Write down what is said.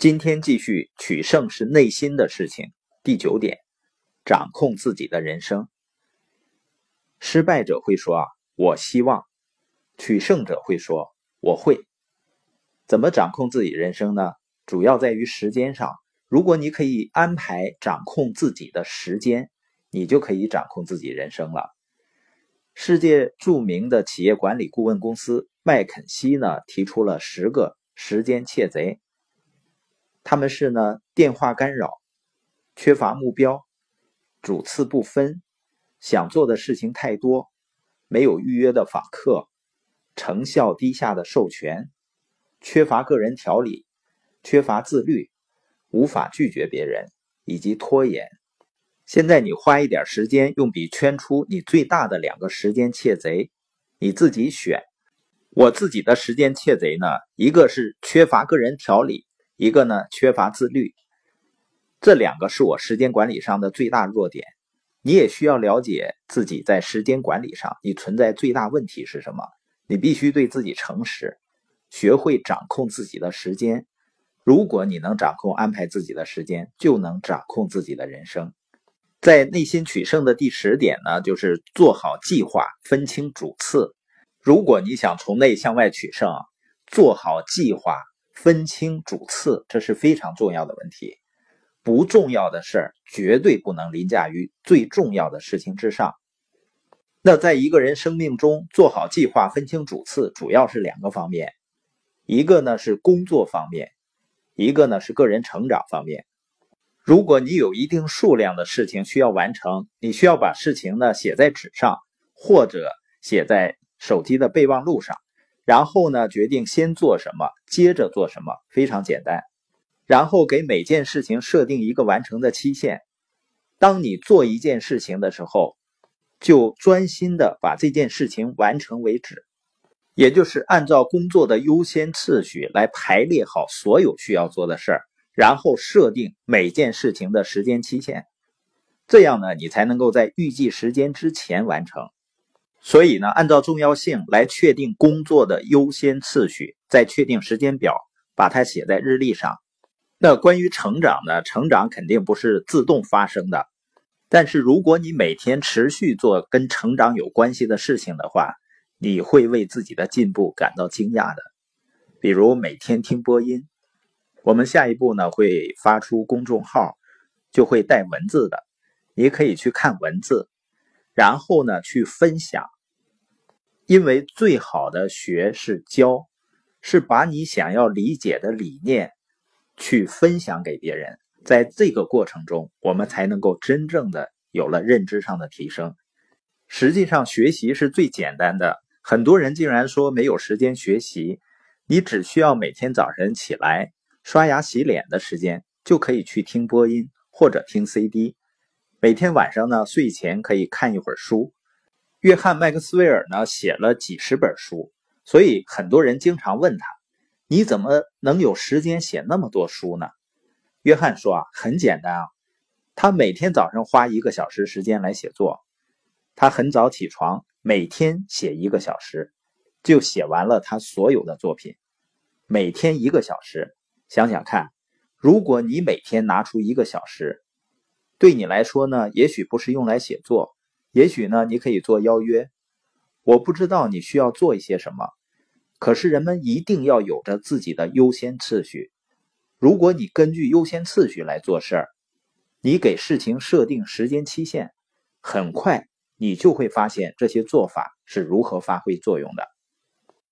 今天继续取胜是内心的事情。第九点，掌控自己的人生。失败者会说啊，我希望；取胜者会说我会。怎么掌控自己人生呢？主要在于时间上。如果你可以安排掌控自己的时间，你就可以掌控自己人生了。世界著名的企业管理顾问公司麦肯锡呢，提出了十个时间窃贼。他们是呢，电话干扰，缺乏目标，主次不分，想做的事情太多，没有预约的访客，成效低下的授权，缺乏个人条理，缺乏自律，无法拒绝别人，以及拖延。现在你花一点时间，用笔圈出你最大的两个时间窃贼，你自己选。我自己的时间窃贼呢，一个是缺乏个人条理。一个呢，缺乏自律，这两个是我时间管理上的最大弱点。你也需要了解自己在时间管理上你存在最大问题是什么。你必须对自己诚实，学会掌控自己的时间。如果你能掌控安排自己的时间，就能掌控自己的人生。在内心取胜的第十点呢，就是做好计划，分清主次。如果你想从内向外取胜，做好计划。分清主次，这是非常重要的问题。不重要的事儿绝对不能凌驾于最重要的事情之上。那在一个人生命中做好计划、分清主次，主要是两个方面：一个呢是工作方面，一个呢是个人成长方面。如果你有一定数量的事情需要完成，你需要把事情呢写在纸上，或者写在手机的备忘录上。然后呢，决定先做什么，接着做什么，非常简单。然后给每件事情设定一个完成的期限。当你做一件事情的时候，就专心的把这件事情完成为止，也就是按照工作的优先次序来排列好所有需要做的事儿，然后设定每件事情的时间期限。这样呢，你才能够在预计时间之前完成。所以呢，按照重要性来确定工作的优先次序，再确定时间表，把它写在日历上。那关于成长呢？成长肯定不是自动发生的，但是如果你每天持续做跟成长有关系的事情的话，你会为自己的进步感到惊讶的。比如每天听播音，我们下一步呢会发出公众号，就会带文字的，你可以去看文字。然后呢，去分享，因为最好的学是教，是把你想要理解的理念去分享给别人。在这个过程中，我们才能够真正的有了认知上的提升。实际上，学习是最简单的。很多人竟然说没有时间学习，你只需要每天早晨起来刷牙洗脸的时间，就可以去听播音或者听 CD。每天晚上呢，睡前可以看一会儿书。约翰·麦克斯韦尔呢写了几十本书，所以很多人经常问他：“你怎么能有时间写那么多书呢？”约翰说：“啊，很简单啊，他每天早上花一个小时时间来写作。他很早起床，每天写一个小时，就写完了他所有的作品。每天一个小时，想想看，如果你每天拿出一个小时。”对你来说呢，也许不是用来写作，也许呢，你可以做邀约。我不知道你需要做一些什么，可是人们一定要有着自己的优先次序。如果你根据优先次序来做事儿，你给事情设定时间期限，很快你就会发现这些做法是如何发挥作用的。